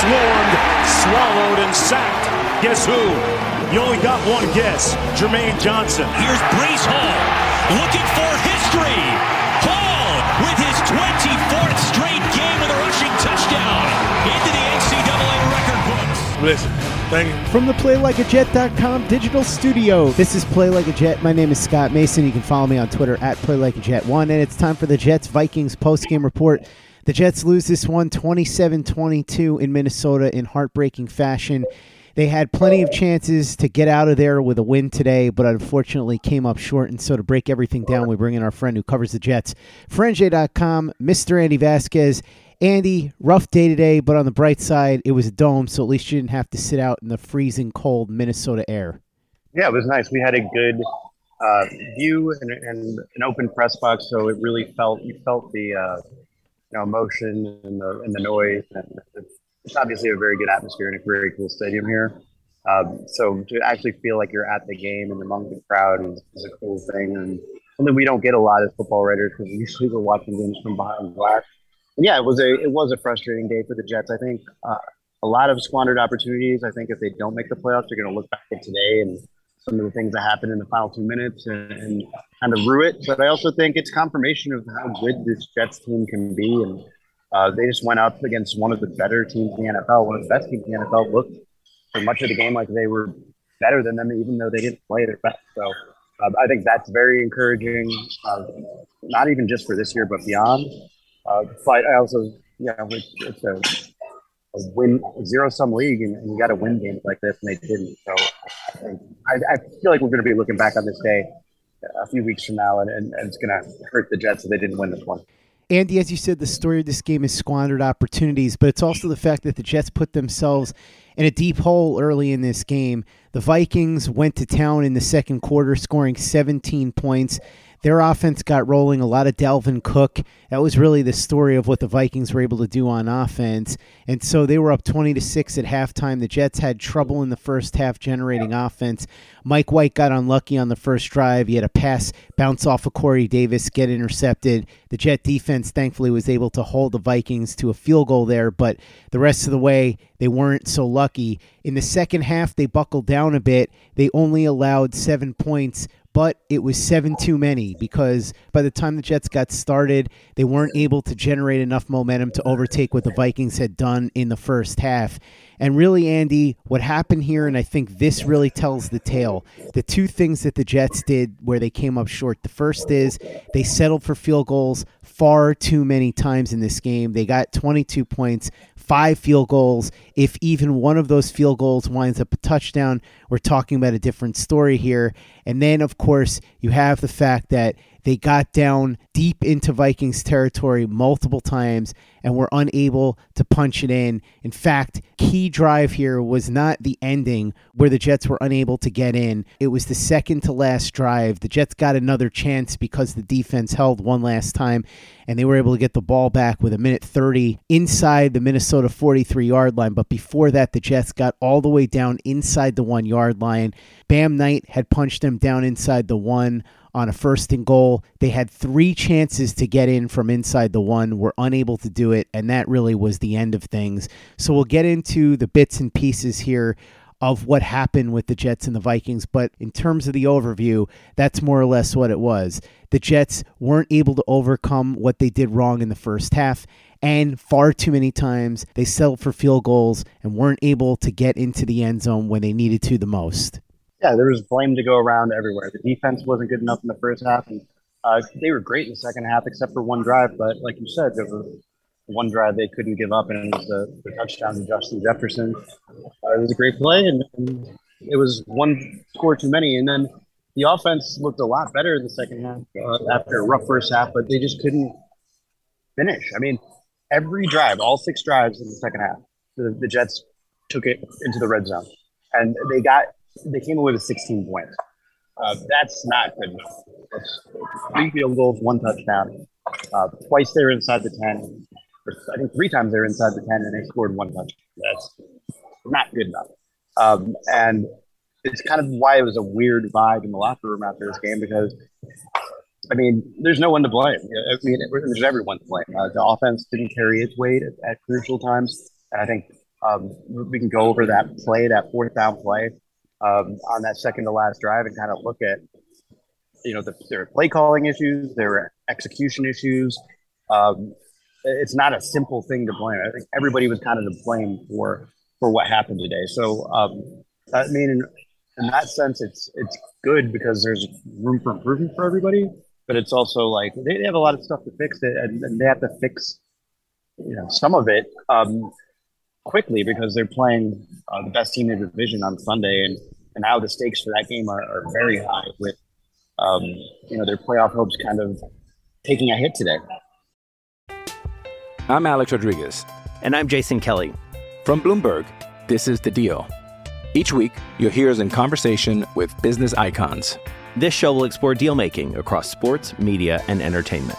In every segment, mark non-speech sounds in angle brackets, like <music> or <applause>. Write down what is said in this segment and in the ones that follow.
swarmed, swallowed, and sacked. Guess who? You only got one guess. Jermaine Johnson. Here's Breece Hall looking for history. Hall with his 24th straight game with a rushing touchdown into the NCAA record books. Listen, thank you. From the PlayLikeAJet.com digital studio, this is Play Like a Jet. My name is Scott Mason. You can follow me on Twitter at PlayLikeAJet1. And it's time for the Jets Vikings postgame report. The Jets lose this one 27 22 in Minnesota in heartbreaking fashion. They had plenty of chances to get out of there with a win today, but unfortunately came up short. And so to break everything down, we bring in our friend who covers the Jets, Frenje.com, Mr. Andy Vasquez. Andy, rough day today, but on the bright side, it was a dome, so at least you didn't have to sit out in the freezing cold Minnesota air. Yeah, it was nice. We had a good uh, view and, and an open press box, so it really felt you felt the uh, know, and the and the noise. And it's, it's obviously a very good atmosphere and a very cool stadium here. Um, so to actually feel like you're at the game and among the crowd is, is a cool thing, and something we don't get a lot as football writers because usually we're watching games from behind glass. And yeah, it was a it was a frustrating day for the Jets. I think uh, a lot of squandered opportunities. I think if they don't make the playoffs, they're going to look back at today and some of the things that happened in the final two minutes and, and kind of rue it. But I also think it's confirmation of how good this Jets team can be. And uh, they just went up against one of the better teams in the NFL, one of the best teams in the NFL. Looked for much of the game like they were better than them, even though they didn't play their best. So uh, I think that's very encouraging, uh, not even just for this year, but beyond. Uh, but I also, you know, it's, it's a, a win zero sum league, and, and you got to win games like this, and they didn't. So I, I, feel like we're going to be looking back on this day uh, a few weeks from now, and, and, and it's going to hurt the Jets if they didn't win this one. Andy, as you said, the story of this game is squandered opportunities, but it's also the fact that the Jets put themselves in a deep hole early in this game. The Vikings went to town in the second quarter, scoring 17 points. Their offense got rolling, a lot of Dalvin Cook. That was really the story of what the Vikings were able to do on offense. And so they were up 20 to 6 at halftime. The Jets had trouble in the first half generating offense. Mike White got unlucky on the first drive. He had a pass bounce off of Corey Davis, get intercepted. The Jet defense thankfully was able to hold the Vikings to a field goal there, but the rest of the way they weren't so lucky. In the second half, they buckled down a bit. They only allowed seven points but it was seven too many because by the time the Jets got started, they weren't able to generate enough momentum to overtake what the Vikings had done in the first half. And really, Andy, what happened here, and I think this really tells the tale. The two things that the Jets did where they came up short. The first is they settled for field goals far too many times in this game. They got 22 points, five field goals. If even one of those field goals winds up a touchdown, we're talking about a different story here. And then, of course, you have the fact that they got down deep into Vikings territory multiple times and were unable to punch it in. In fact, key drive here was not the ending where the Jets were unable to get in. It was the second to last drive. The Jets got another chance because the defense held one last time and they were able to get the ball back with a minute 30 inside the Minnesota 43 yard line. But before that, the Jets got all the way down inside the one yard line. Bam Knight had punched them down inside the one on a first and goal. They had three chances to get in from inside the one, were unable to do it, and that really was the end of things. So we'll get into the bits and pieces here of what happened with the Jets and the Vikings, but in terms of the overview, that's more or less what it was. The Jets weren't able to overcome what they did wrong in the first half, and far too many times they settled for field goals and weren't able to get into the end zone when they needed to the most yeah, there was blame to go around everywhere. The defense wasn't good enough in the first half, and uh, they were great in the second half, except for one drive. But like you said, there was one drive they couldn't give up, and it was the, the touchdown to Justin Jefferson. Uh, it was a great play, and, and, it was one score too many. And then the offense looked a lot better in the second half uh, after a rough first half, but they just couldn't finish. I mean, every drive, all six drives in the second half, the, the Jets took it into the red zone, and they got they came away with 16 points. Uh, that's not good enough. That's three field goals, one touchdown. Uh, twice they were inside the 10. I think three times they were inside the 10 and they scored one touchdown. That's not good enough. Um, and it's kind of why it was a weird vibe in the locker room after this game because, I mean, there's no one to blame. I mean, there's everyone to blame. Uh, the offense didn't carry its weight at, at crucial times. And I think um, we can go over that play, that fourth down play um, on that second to last drive and kind of look at, you know, the, there are play calling issues, there are execution issues. Um, it's not a simple thing to blame. I think everybody was kind of to blame for for what happened today. So, um, I mean, in, in that sense, it's it's good because there's room for improvement for everybody. But it's also like they, they have a lot of stuff to fix, it, and, and they have to fix, you know, some of it. Um, quickly because they're playing uh, the best team in the division on Sunday, and and now the stakes for that game are, are very high with um, you know their playoff hopes kind of taking a hit today. I'm Alex Rodriguez, and I'm Jason Kelly from Bloomberg. This is the Deal. Each week, you'll hear us in conversation with business icons. This show will explore deal making across sports, media, and entertainment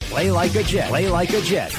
Play like a Jet. Play like a Jet.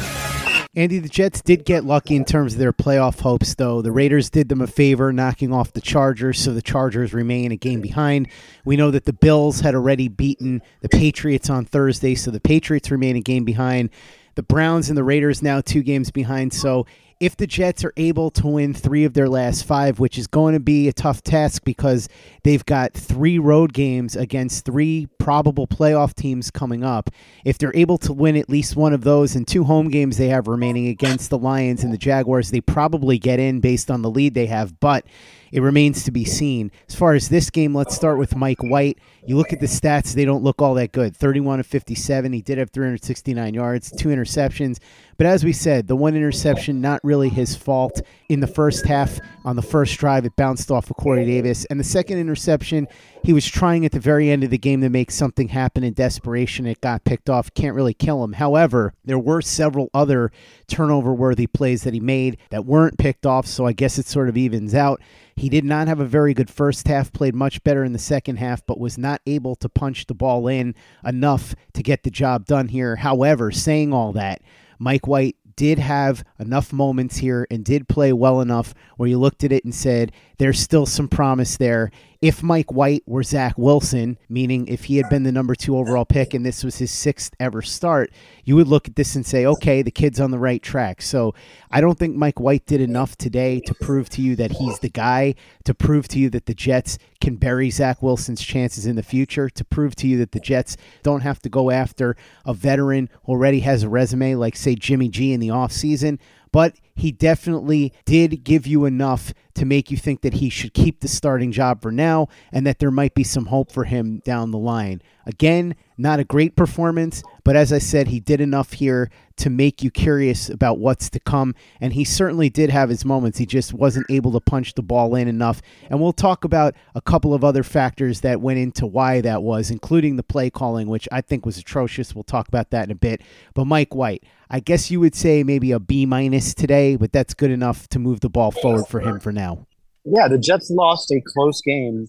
Andy, the Jets did get lucky in terms of their playoff hopes, though. The Raiders did them a favor, knocking off the Chargers, so the Chargers remain a game behind. We know that the Bills had already beaten the Patriots on Thursday, so the Patriots remain a game behind. The Browns and the Raiders now two games behind. So if the Jets are able to win three of their last five, which is going to be a tough task because they've got three road games against three probable playoff teams coming up. If they're able to win at least one of those and two home games they have remaining against the Lions and the Jaguars, they probably get in based on the lead they have. But it remains to be seen. As far as this game, let's start with Mike White. You look at the stats, they don't look all that good. 31 of 57. He did have 369 yards, two interceptions. But as we said, the one interception, not really his fault. In the first half, on the first drive, it bounced off of Corey Davis. And the second interception, he was trying at the very end of the game to make something happen in desperation. It got picked off. Can't really kill him. However, there were several other turnover worthy plays that he made that weren't picked off. So I guess it sort of evens out. He did not have a very good first half, played much better in the second half, but was not able to punch the ball in enough to get the job done here. However, saying all that, Mike White did have enough moments here and did play well enough where you looked at it and said, there's still some promise there. If Mike White were Zach Wilson, meaning if he had been the number two overall pick and this was his sixth ever start, you would look at this and say, okay, the kid's on the right track. So I don't think Mike White did enough today to prove to you that he's the guy, to prove to you that the Jets can bury Zach Wilson's chances in the future, to prove to you that the Jets don't have to go after a veteran who already has a resume like, say, Jimmy G in the offseason but he definitely did give you enough to make you think that he should keep the starting job for now and that there might be some hope for him down the line. Again, not a great performance, but as I said, he did enough here to make you curious about what's to come. And he certainly did have his moments. He just wasn't able to punch the ball in enough. And we'll talk about a couple of other factors that went into why that was, including the play calling, which I think was atrocious. We'll talk about that in a bit. But Mike White, I guess you would say maybe a B minus today, but that's good enough to move the ball forward for him for now. Yeah, the Jets lost a close game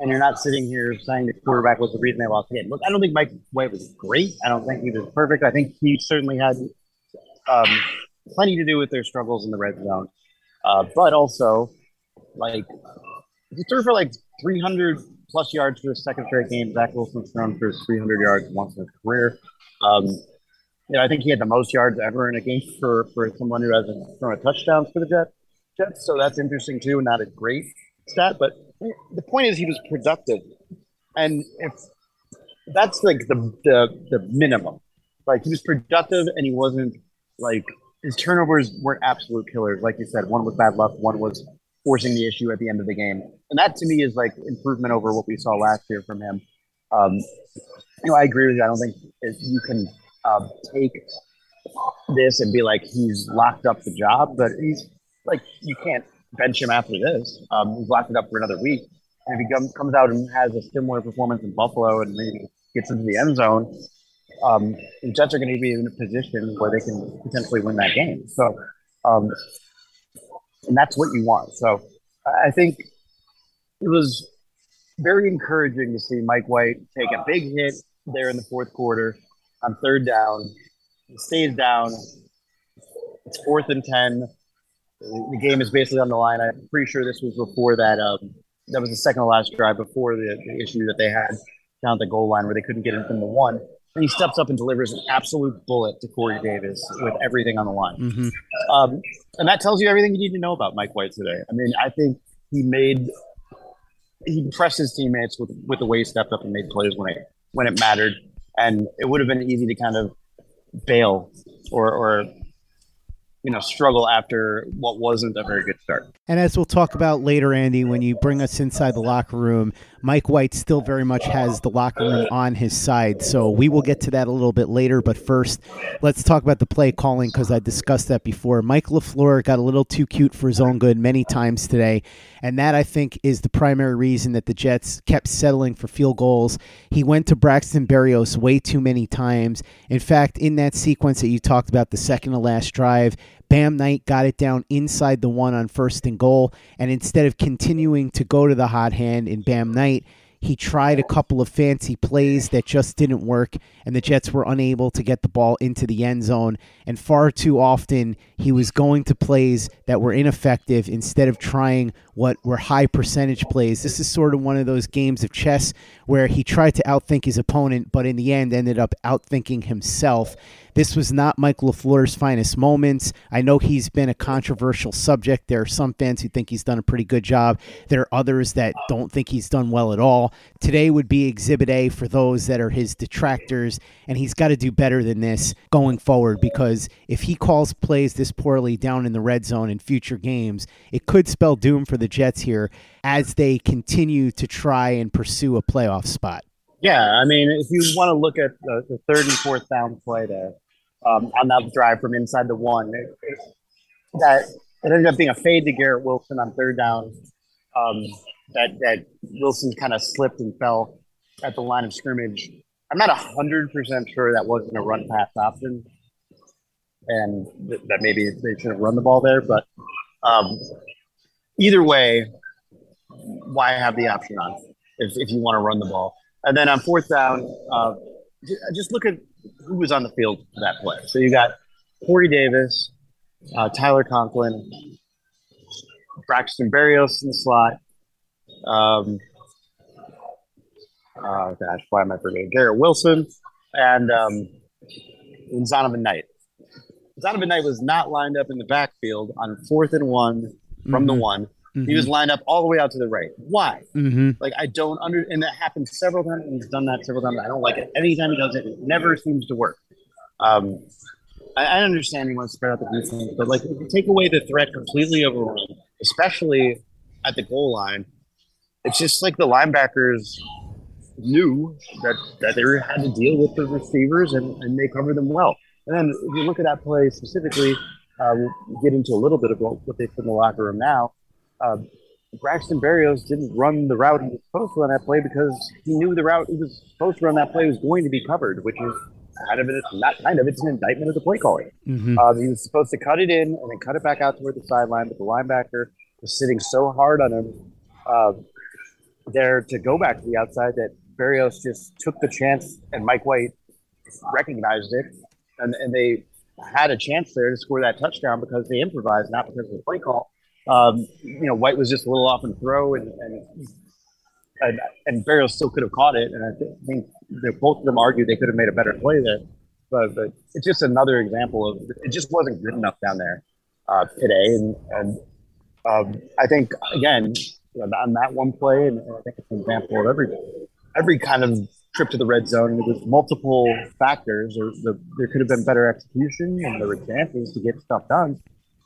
and you're not sitting here saying the quarterback was the reason they lost the game. Look, I don't think Mike White was great. I don't think he was perfect. I think he certainly had um, plenty to do with their struggles in the red zone. Uh, but also, like, he threw for like 300 plus yards for his second straight game. Zach Wilson's thrown for 300 yards once in his career. Um, you know, I think he had the most yards ever in a game for, for someone who hasn't thrown a touchdown for the Jets. Jets. So that's interesting too. Not a great stat, but the point is he was productive, and if that's like the the, the minimum, like he was productive and he wasn't like his turnovers weren't absolute killers, like you said. One was bad luck, one was forcing the issue at the end of the game, and that to me is like improvement over what we saw last year from him. Um, you know, I agree with you. I don't think you can uh, take this and be like he's locked up the job, but he's like you can't bench him after this. Um, he's locked it up for another week. And if he come, comes out and has a similar performance in Buffalo and maybe gets into the end zone, um, the Jets are going to be in a position where they can potentially win that game. So, um, and that's what you want. So, I think it was very encouraging to see Mike White take a big hit there in the fourth quarter on third down. He stays down. It's fourth and ten the game is basically on the line. I'm pretty sure this was before that. Um, that was the second to last drive before the, the, issue that they had down at the goal line where they couldn't get in from the one. And he steps up and delivers an absolute bullet to Corey Davis with everything on the line. Mm-hmm. Um, and that tells you everything you need to know about Mike White today. I mean, I think he made he impressed his teammates with with the way he stepped up and made plays when it when it mattered. And it would have been easy to kind of bail or or you know, struggle after what wasn't a very good start. And as we'll talk about later, Andy, when you bring us inside the locker room, Mike White still very much has the locker room on his side. So we will get to that a little bit later. But first, let's talk about the play calling because I discussed that before. Mike LaFleur got a little too cute for his own good many times today. And that, I think, is the primary reason that the Jets kept settling for field goals. He went to Braxton Berrios way too many times. In fact, in that sequence that you talked about, the second to last drive, Bam Knight got it down inside the one on first and goal. And instead of continuing to go to the hot hand in Bam Knight, he tried a couple of fancy plays that just didn't work, and the Jets were unable to get the ball into the end zone. And far too often, he was going to plays that were ineffective instead of trying what were high percentage plays. This is sort of one of those games of chess where he tried to outthink his opponent, but in the end ended up outthinking himself. This was not Mike LaFleur's finest moments. I know he's been a controversial subject. There are some fans who think he's done a pretty good job. There are others that don't think he's done well at all. Today would be Exhibit A for those that are his detractors, and he's got to do better than this going forward because if he calls plays this poorly down in the red zone in future games, it could spell doom for the Jets here as they continue to try and pursue a playoff spot. Yeah, I mean, if you want to look at the, the third and fourth down play there, um, on that drive from inside the one. It, it, that it ended up being a fade to Garrett Wilson on third down. Um, that that Wilson kind of slipped and fell at the line of scrimmage. I'm not hundred percent sure that wasn't a run pass option, and th- that maybe they should have run the ball there. But um, either way, why have the option on if, if you want to run the ball? And then on fourth down, uh, just look at who was on the field for that play. So you got Corey Davis, uh, Tyler Conklin, Braxton Berrios in the slot. Um, oh gosh, why am I forgetting? Garrett Wilson and um, Zonovan Knight. Zonovan Knight was not lined up in the backfield on fourth and one from mm-hmm. the one. Mm-hmm. He was mm-hmm. lined up all the way out to the right. Why? Mm-hmm. Like I don't under, and that happened several times. And he's done that several times. I don't like it. Anytime he does it, it never seems to work. Um, I, I understand he wants to spread out the defense, but like if you take away the threat completely overrun, especially at the goal line, it's just like the linebackers knew that that they had to deal with the receivers and, and they covered them well. And then if you look at that play specifically, uh, we'll get into a little bit of what they put in the locker room now uh, Braxton Berrios didn't run the route he was supposed to run that play because he knew the route he was supposed to run that play was going to be covered, which is kind of it, not kind of it's an indictment of the play calling. Mm-hmm. Uh, he was supposed to cut it in and then cut it back out toward the sideline, but the linebacker was sitting so hard on him uh, there to go back to the outside that Berrios just took the chance, and Mike White recognized it, and, and they had a chance there to score that touchdown because they improvised, not because of the play call. Um, you know, White was just a little off and throw, and and and, and Berrios still could have caught it. And I think both of them argued they could have made a better play there. But, but it's just another example of it just wasn't good enough down there uh, today. And and um, I think again on that one play, and I think it's an example of every every kind of trip to the red zone. There was multiple factors, or the, there could have been better execution, and there were chances to get stuff done.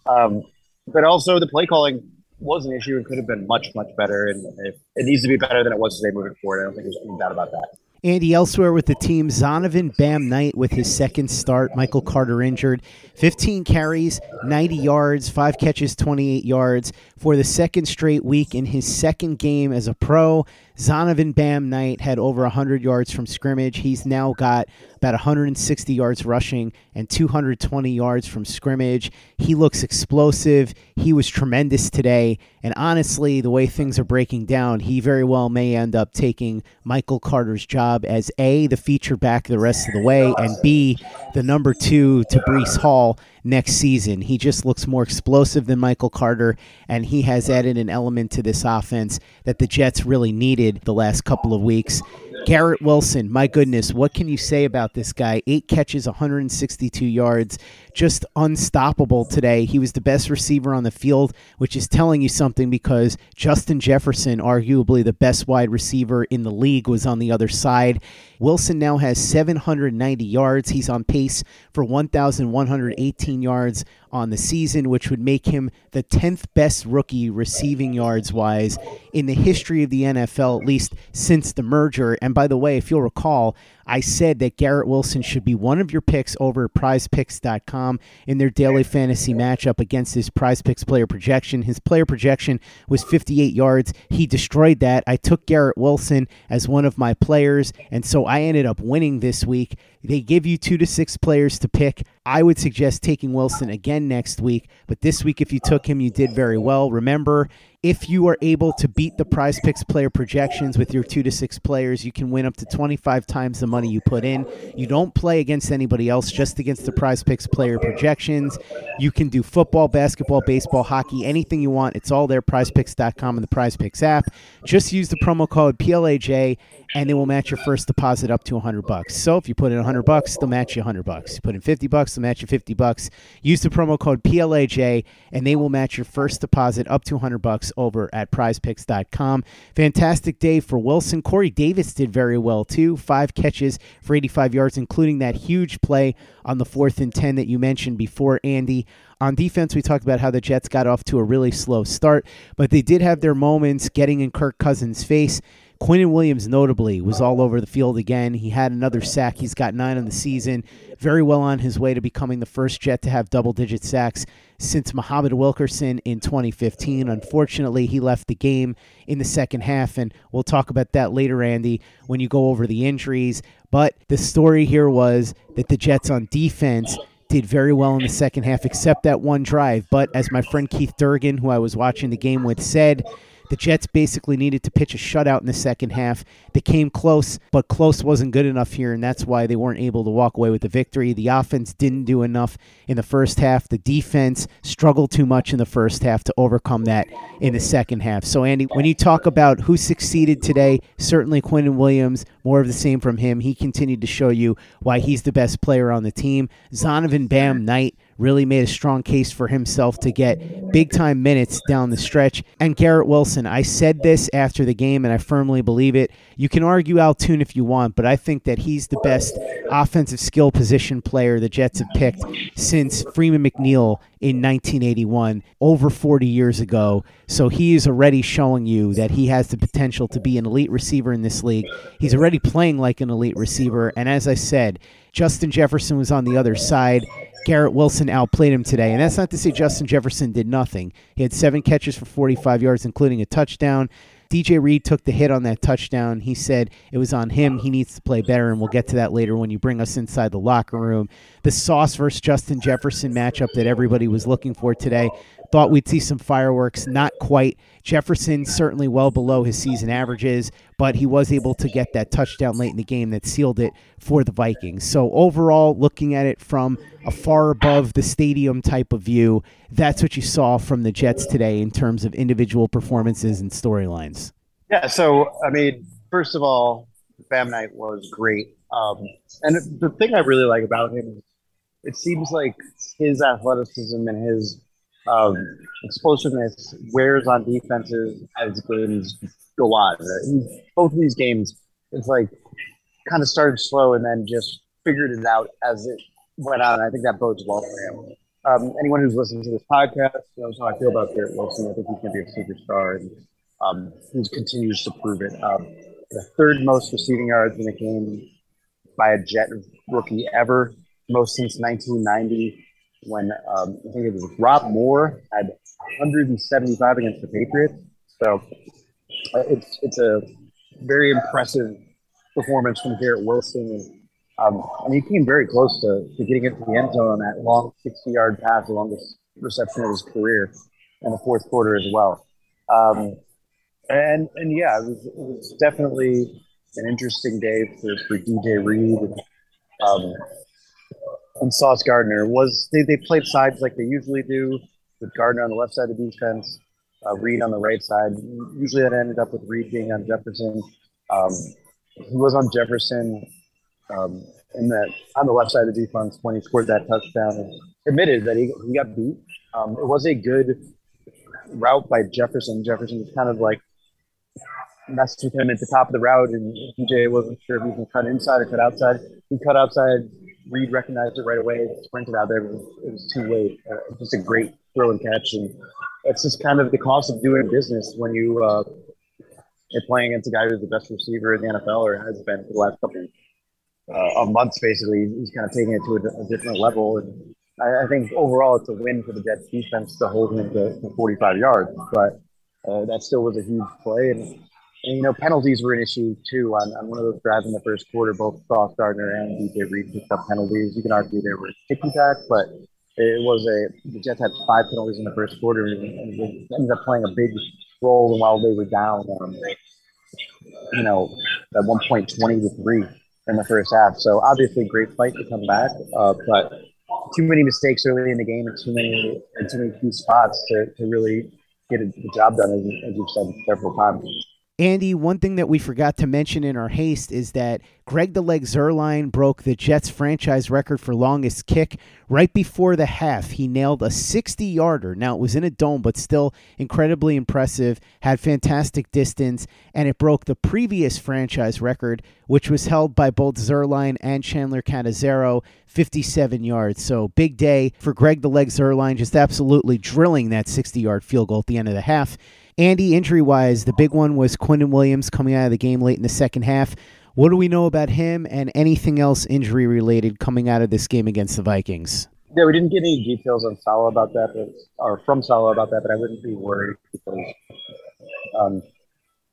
Um, but also the play calling was an issue and could have been much, much better. And it, it needs to be better than it was today moving forward. I don't think there's any doubt about that. Andy, elsewhere with the team, Zonovan Bam Knight with his second start. Michael Carter injured. 15 carries, 90 yards, five catches, 28 yards for the second straight week in his second game as a pro. Zonovan Bam Knight had over 100 yards from scrimmage. He's now got about 160 yards rushing and 220 yards from scrimmage. He looks explosive. He was tremendous today. And honestly, the way things are breaking down, he very well may end up taking Michael Carter's job as A, the feature back the rest of the way, and B, the number two to Breece Hall next season. He just looks more explosive than Michael Carter, and he has added an element to this offense that the Jets really needed the last couple of weeks. Garrett Wilson, my goodness, what can you say about this guy? Eight catches, 162 yards, just unstoppable today. He was the best receiver on the field, which is telling you something because Justin Jefferson, arguably the best wide receiver in the league, was on the other side. Wilson now has 790 yards. He's on pace for 1,118 yards on the season, which would make him the 10th best rookie receiving yards wise in the history of the NFL, at least since the merger. And by the way, if you'll recall, I said that Garrett Wilson should be one of your picks over at prizepicks.com in their daily fantasy matchup against his prize picks player projection. His player projection was 58 yards. He destroyed that. I took Garrett Wilson as one of my players, and so I ended up winning this week. They give you two to six players to pick. I would suggest taking Wilson again next week, but this week, if you took him, you did very well. Remember, if you are able to beat the prize picks player projections with your two to six players, you can win up to 25 times the money you put in. You don't play against anybody else, just against the prize picks player projections. You can do football, basketball, baseball, hockey, anything you want. It's all there, prizepicks.com and the prize picks app. Just use the promo code PLAJ and they will match your first deposit up to 100 bucks. So if you put in 100 bucks, they'll match you 100 bucks. You put in 50 bucks, they'll match you 50 bucks. Use the promo code PLAJ and they will match your first deposit up to 100 bucks over at prizepicks.com. Fantastic day for Wilson. Corey Davis did very well too. 5 catches for 85 yards including that huge play on the 4th and 10 that you mentioned before Andy. On defense, we talked about how the Jets got off to a really slow start, but they did have their moments getting in Kirk Cousins' face. Quinnen Williams, notably, was all over the field again. He had another sack. He's got nine on the season. Very well on his way to becoming the first Jet to have double digit sacks since Muhammad Wilkerson in 2015. Unfortunately, he left the game in the second half, and we'll talk about that later, Andy, when you go over the injuries. But the story here was that the Jets on defense did very well in the second half, except that one drive. But as my friend Keith Durgan, who I was watching the game with, said, the Jets basically needed to pitch a shutout in the second half. They came close, but close wasn't good enough here, and that's why they weren't able to walk away with the victory. The offense didn't do enough in the first half. The defense struggled too much in the first half to overcome that in the second half. So, Andy, when you talk about who succeeded today, certainly Quinnen Williams, more of the same from him. He continued to show you why he's the best player on the team. Zonovan Bam Knight really made a strong case for himself to get big time minutes down the stretch. And Garrett Wilson, I said this after the game, and I firmly believe it. You can argue Al Toon if you want, but I think that he's the best offensive skill position player the Jets have picked since Freeman McNeil in 1981, over 40 years ago. So he is already showing you that he has the potential to be an elite receiver in this league. He's already playing like an elite receiver. And as I said, Justin Jefferson was on the other side. Garrett Wilson outplayed him today. And that's not to say Justin Jefferson did nothing. He had seven catches for 45 yards, including a touchdown. DJ Reed took the hit on that touchdown. He said it was on him. He needs to play better, and we'll get to that later when you bring us inside the locker room. The Sauce versus Justin Jefferson matchup that everybody was looking for today. Thought we'd see some fireworks. Not quite. Jefferson certainly well below his season averages, but he was able to get that touchdown late in the game that sealed it for the Vikings. So overall, looking at it from a far above the stadium type of view, that's what you saw from the Jets today in terms of individual performances and storylines. Yeah. So I mean, first of all, Bam Knight was great, um, and the thing I really like about him, is it seems like his athleticism and his um, explosiveness wears on defenses as games go on. Both of these games, it's like kind of started slow and then just figured it out as it went on. I think that bodes well for him. Um, anyone who's listening to this podcast knows how I feel about Garrett Wilson. I think he's going to be a superstar, and um, he continues to prove it. Um, the third most receiving yards in a game by a Jet rookie ever, most since 1990 when um, I think it was Rob Moore had 175 against the Patriots. So uh, it's it's a very impressive performance from Garrett Wilson. And, um, he came very close to, to getting into the end zone on that long 60 yard pass, the longest reception of his career in the fourth quarter as well. Um, and and yeah, it was, it was, definitely an interesting day for, for DJ Reed. Um, and Sauce Gardner was they, they played sides like they usually do with Gardner on the left side of the defense, uh, Reed on the right side. Usually that ended up with Reed being on Jefferson. Um, he was on Jefferson um, in that on the left side of the defense when he scored that touchdown and admitted that he, he got beat. Um, it was a good route by Jefferson. Jefferson was kind of like messed with him at the top of the route, and DJ wasn't sure if he can cut inside or cut outside. He cut outside Reed recognized it right away, sprinted out there. It was, it was too late. Uh, just a great throw and catch, and it's just kind of the cost of doing business when you uh, are playing against a guy who's the best receiver in the NFL or has been for the last couple uh, of months. Basically, he's kind of taking it to a, a different level, and I, I, think overall it's a win for the Jets defense to hold him to, to 45 yards, but uh, that still was a huge play, and And, you know, penalties were an issue too on, on one of those drives in the first quarter. Both Sauce Gardner and DJ Reed picked up penalties. You can argue they were ticky tack, but it was a the Jets had five penalties in the first quarter and, ended up playing a big role while they were down. Um, you know, at one point twenty to three in the first half. So obviously, great fight to come back, uh, but too many mistakes early in the game and too many and too many key spots to, to really get a, the job done, as, as you've said several times. Andy, one thing that we forgot to mention in our haste is that Greg the Leg Zuerlein broke the Jets franchise record for longest kick right before the half. He nailed a 60 yarder. Now, it was in a dome, but still incredibly impressive, had fantastic distance, and it broke the previous franchise record, which was held by both Zuerlein and Chandler Catanzaro, 57 yards. So, big day for Greg the Leg Zuerlein, just absolutely drilling that 60 yard field goal at the end of the half. Andy, injury wise, the big one was Quinnen Williams coming out of the game late in the second half. What do we know about him and anything else injury related coming out of this game against the Vikings? Yeah, we didn't get any details on Saleh about that, but, or from Saleh about that, but I wouldn't be worried because um,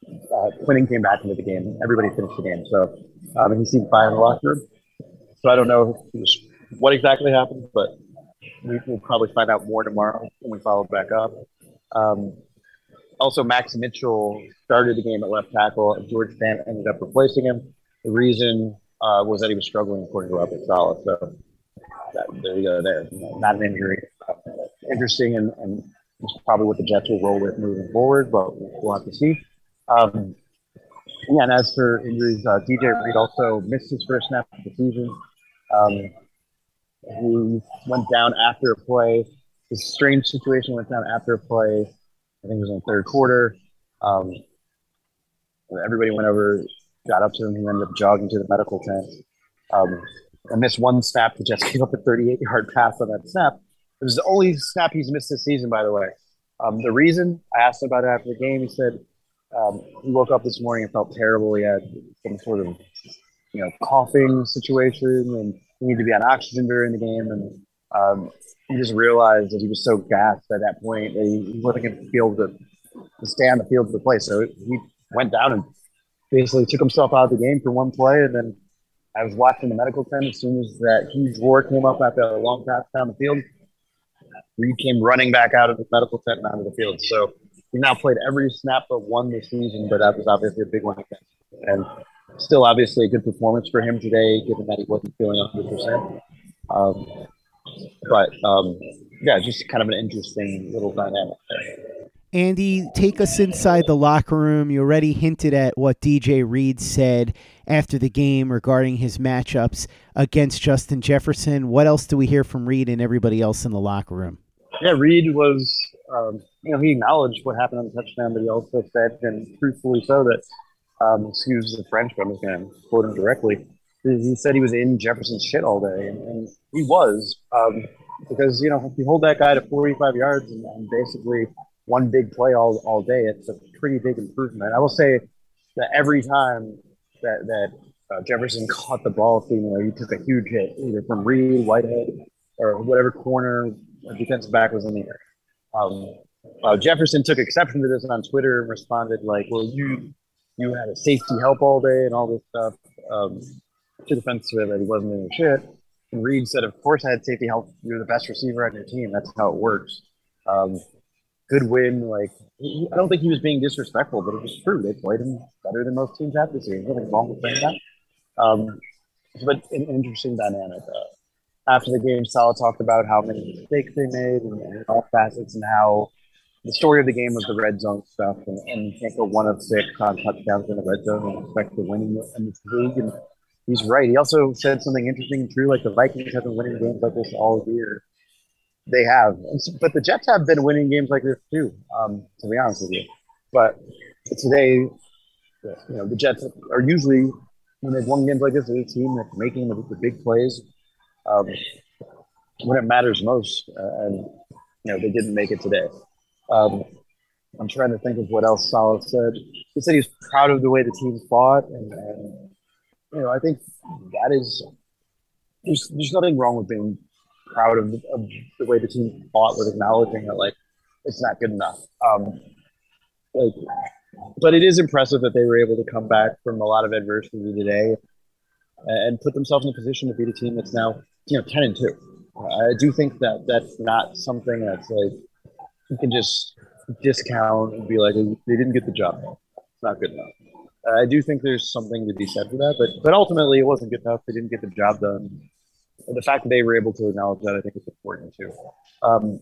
uh, Quinnen came back into the game. Everybody finished the game, so um, he seemed fine in the locker room. So I don't know what exactly happened, but we will probably find out more tomorrow when we follow back up. Um, also, Max Mitchell started the game at left tackle. George Fant ended up replacing him. The reason uh, was that he was struggling, according to Robert Saleh. So that, there you go. There, not an injury. Interesting, and, and it's probably what the Jets will roll with moving forward, but we'll have to see. Um, yeah, and as for injuries, uh, DJ Reed also missed his first snap of the season. Um, he went down after a play. This strange situation went down after a play I think it was in the third quarter. Um, everybody went over, got up to him. He ended up jogging to the medical tent. Um, missed one snap. The Jets gave up a 38 yard pass on that snap. It was the only snap he's missed this season, by the way. Um, the reason I asked him about it after the game, he said um, he woke up this morning and felt terrible. He had some sort of, you know, coughing situation, and he needed to be on oxygen during the game. And um, he just realized that he was so gassed at that point that he wasn't going to be able to, to stay on the field for the play. So he went down and basically took himself out of the game for one play. And then I was watching the medical tent as soon as that huge roar came up after a long pass down the field. Reed came running back out of the medical tent and onto the field. So he now played every snap but one this season, but that was obviously a big one against. And still, obviously, a good performance for him today, given that he wasn't feeling 100%. Um, but um, yeah, just kind of an interesting little dynamic. Andy, take us inside the locker room. You already hinted at what DJ Reed said after the game regarding his matchups against Justin Jefferson. What else do we hear from Reed and everybody else in the locker room? Yeah, Reed was, um, you know, he acknowledged what happened on the touchdown, but he also said, and truthfully so, that, um, excuse the French, but I'm just going to quote him directly he said he was in Jefferson's shit all day, and, and he was um, because you know if you hold that guy to 45 yards and, and, basically one big play all, all day, it's a pretty big improvement. I will say that every time that that uh, Jefferson <laughs> caught the ball, seemingly he took a huge hit either from Reed, Whitehead, or whatever corner defensive back was in the air. Um, uh, Jefferson took exception to this on Twitter and responded like, "Well, you you had a safety help all day and all this stuff." Um, to defense to it that he wasn't doing shit. And Reed said, "Of course, I had safety help. You're the best receiver on your team. That's how it works." Um, good win. Like he, I don't think he was being disrespectful, but it was true. They played him better than most teams have this year. Nothing wrong with saying that. Um, but an interesting dynamic. Uh, after the game, Saleh talked about how many mistakes they made and, and all facets, and how the story of the game was the red zone stuff, and, and you can't go one of six on touchdowns in the red zone and expect to win in, in this league. And he's right. He also said something interesting and true. Like the Vikings have been winning games like this all year. They have, but the Jets have been winning games like this too. Um, to be honest with you, but today, you know, the Jets are usually when they've won games like this, they're a team that's making the, the big plays um, when it matters most, uh, and you know they didn't make it today. Um, I'm trying to think of what else Saleh said. He said he's proud of the way the team fought and, and you know, I think that is there's there's nothing wrong with being proud of, of the way the team fought with acknowledging that like it's not good enough. Um, like but it is impressive that they were able to come back from a lot of adversity today and put themselves in a position to beat a team that's now you know ten and two. I do think that that's not something that's like you can just discount and be like they didn't get the job. It's not good enough. I do think there's something to be said for that, but but ultimately it wasn't good enough. They didn't get the job done. And the fact that they were able to acknowledge that, I think, is important too. Um,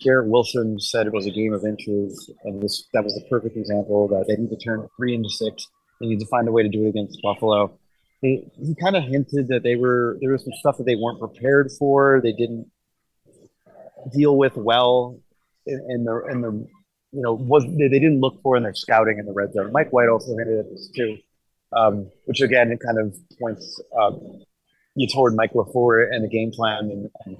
Garrett Wilson said it was a game of inches, and this that was the perfect example that they need to turn three into six. They need to find a way to do it against Buffalo. He, he kind of hinted that they were there was some stuff that they weren't prepared for. They didn't deal with well in, in the in the you know was they, they didn't look for in their scouting in the red zone. Mike White also hinted at this too, um, which again it kind of points um, you toward Mike LaFleur and the game plan and, and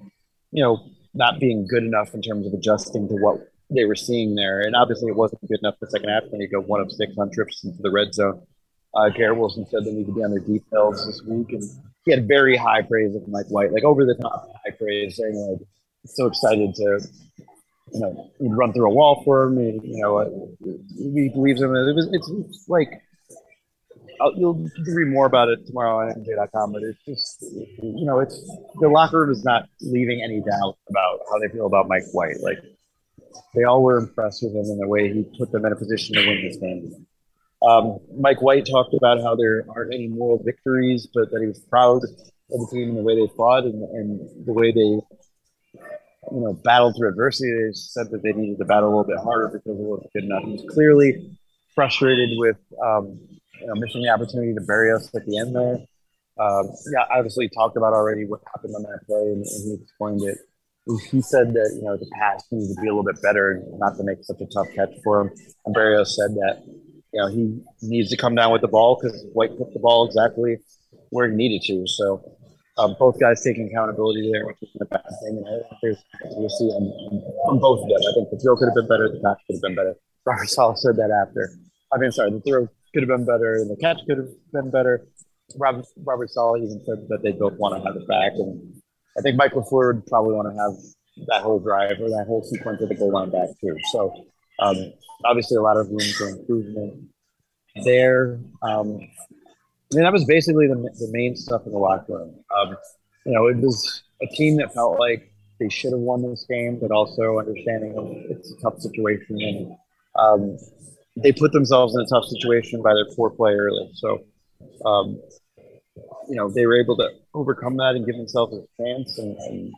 you know not being good enough in terms of adjusting to what they were seeing there. And obviously, it wasn't good enough the second half when you go one of six on trips into the red zone. Uh, Garrett Wilson said they need to be on their details this week, and he had very high praise of Mike White, like over the top high praise, saying like so excited to, you know, he'd run through a wall for him. He, you know, uh, he believes him. It was it's, it's like I'll, you'll read more about it tomorrow on NJ.com, but it's just, you know, it's the locker room is not leaving any doubt about how they feel about Mike White. Like, they all were impressed with him in the way he put them in a position to win this game. Um, Mike White talked about how there aren't any moral victories, but that he was proud of the team and the way they fought and, and the way they, you know, battled through adversity. They said that they needed to battle a little bit harder because it wasn't good enough. He was clearly frustrated with um, you know, missing the opportunity to bury us at the end there. Um, yeah, obviously talked about already what happened on that play, and, and, he explained it. He said that you know the pass needs to be a little bit better, and not to make such a tough catch for him. And Berrios said that you know he needs to come down with the ball because White put the ball exactly where he needed to. So um, both guys taking accountability there, which isn't a bad thing. And I think there's we'll see on, on, both of them. I think the throw could have been better, the catch could have been better. Robert Saleh said that after. I mean, sorry, the throw could have been better, and the catch could have been better. Robert, Robert Saleh even said that they both want to have it back, and I think Michael LaFleur would probably want to have that whole drive or that whole sequence of the goal line back too. So um, obviously a lot of room for improvement there. Um, I mean, that was basically the, the main stuff in the locker room. Um, you know, it was a team that felt like they should have won this game, but also understanding it's a tough situation and um, they put themselves in a tough situation by their poor play early. So, um, you know, they were able to overcome that and give themselves a chance. And, and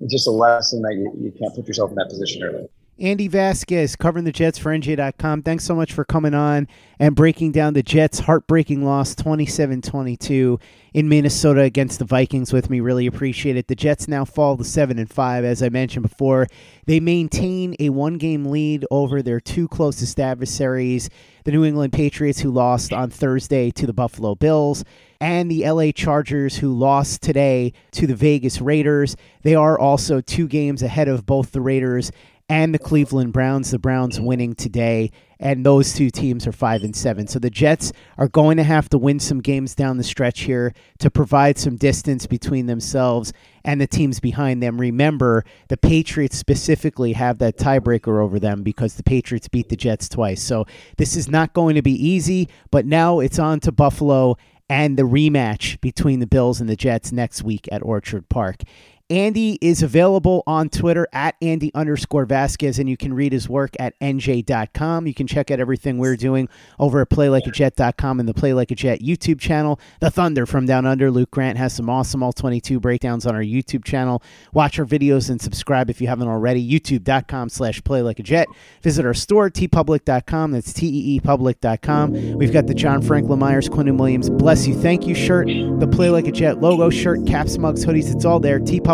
it's just a lesson that you, you can't put yourself in that position early. Andy Vasquez covering the Jets for NJ.com. Thanks so much for coming on and breaking down the Jets' heartbreaking loss 27 22 in Minnesota against the Vikings with me. Really appreciate it. The Jets now fall to 7 and 5. As I mentioned before, they maintain a one game lead over their two closest adversaries, the New England Patriots, who lost on Thursday to the Buffalo Bills, and the LA Chargers, who lost today to the Vegas Raiders. They are also two games ahead of both the Raiders and the Cleveland Browns. The Browns winning today, and those two teams are five and seven. So the Jets are going to have to win some games down the stretch here to provide some distance between themselves and the teams behind them. Remember, the Patriots specifically have that tiebreaker over them because the Patriots beat the Jets twice. So this is not going to be easy, but now it's on to Buffalo and the rematch between the Bills and the Jets next week at Orchard Park. Andy is available on Twitter at Andy underscore Vasquez, and you can read his work at NJ.com. You can check out everything we're doing over at PlayLikeAJet.com and the Play Like a Jet YouTube channel. The Thunder from Down Under, Luke Grant has some awesome All 22 breakdowns on our YouTube channel. Watch our videos and subscribe if you haven't already. YouTube.com slash Play Like a Jet. Visit our store, teepublic.com. That's T-E-E-public.com. We've got the John Franklin Myers, Quinnen Williams, Bless You, Thank You shirt, the Play Like a Jet logo shirt, caps, mugs, hoodies. It's all there. Teepublic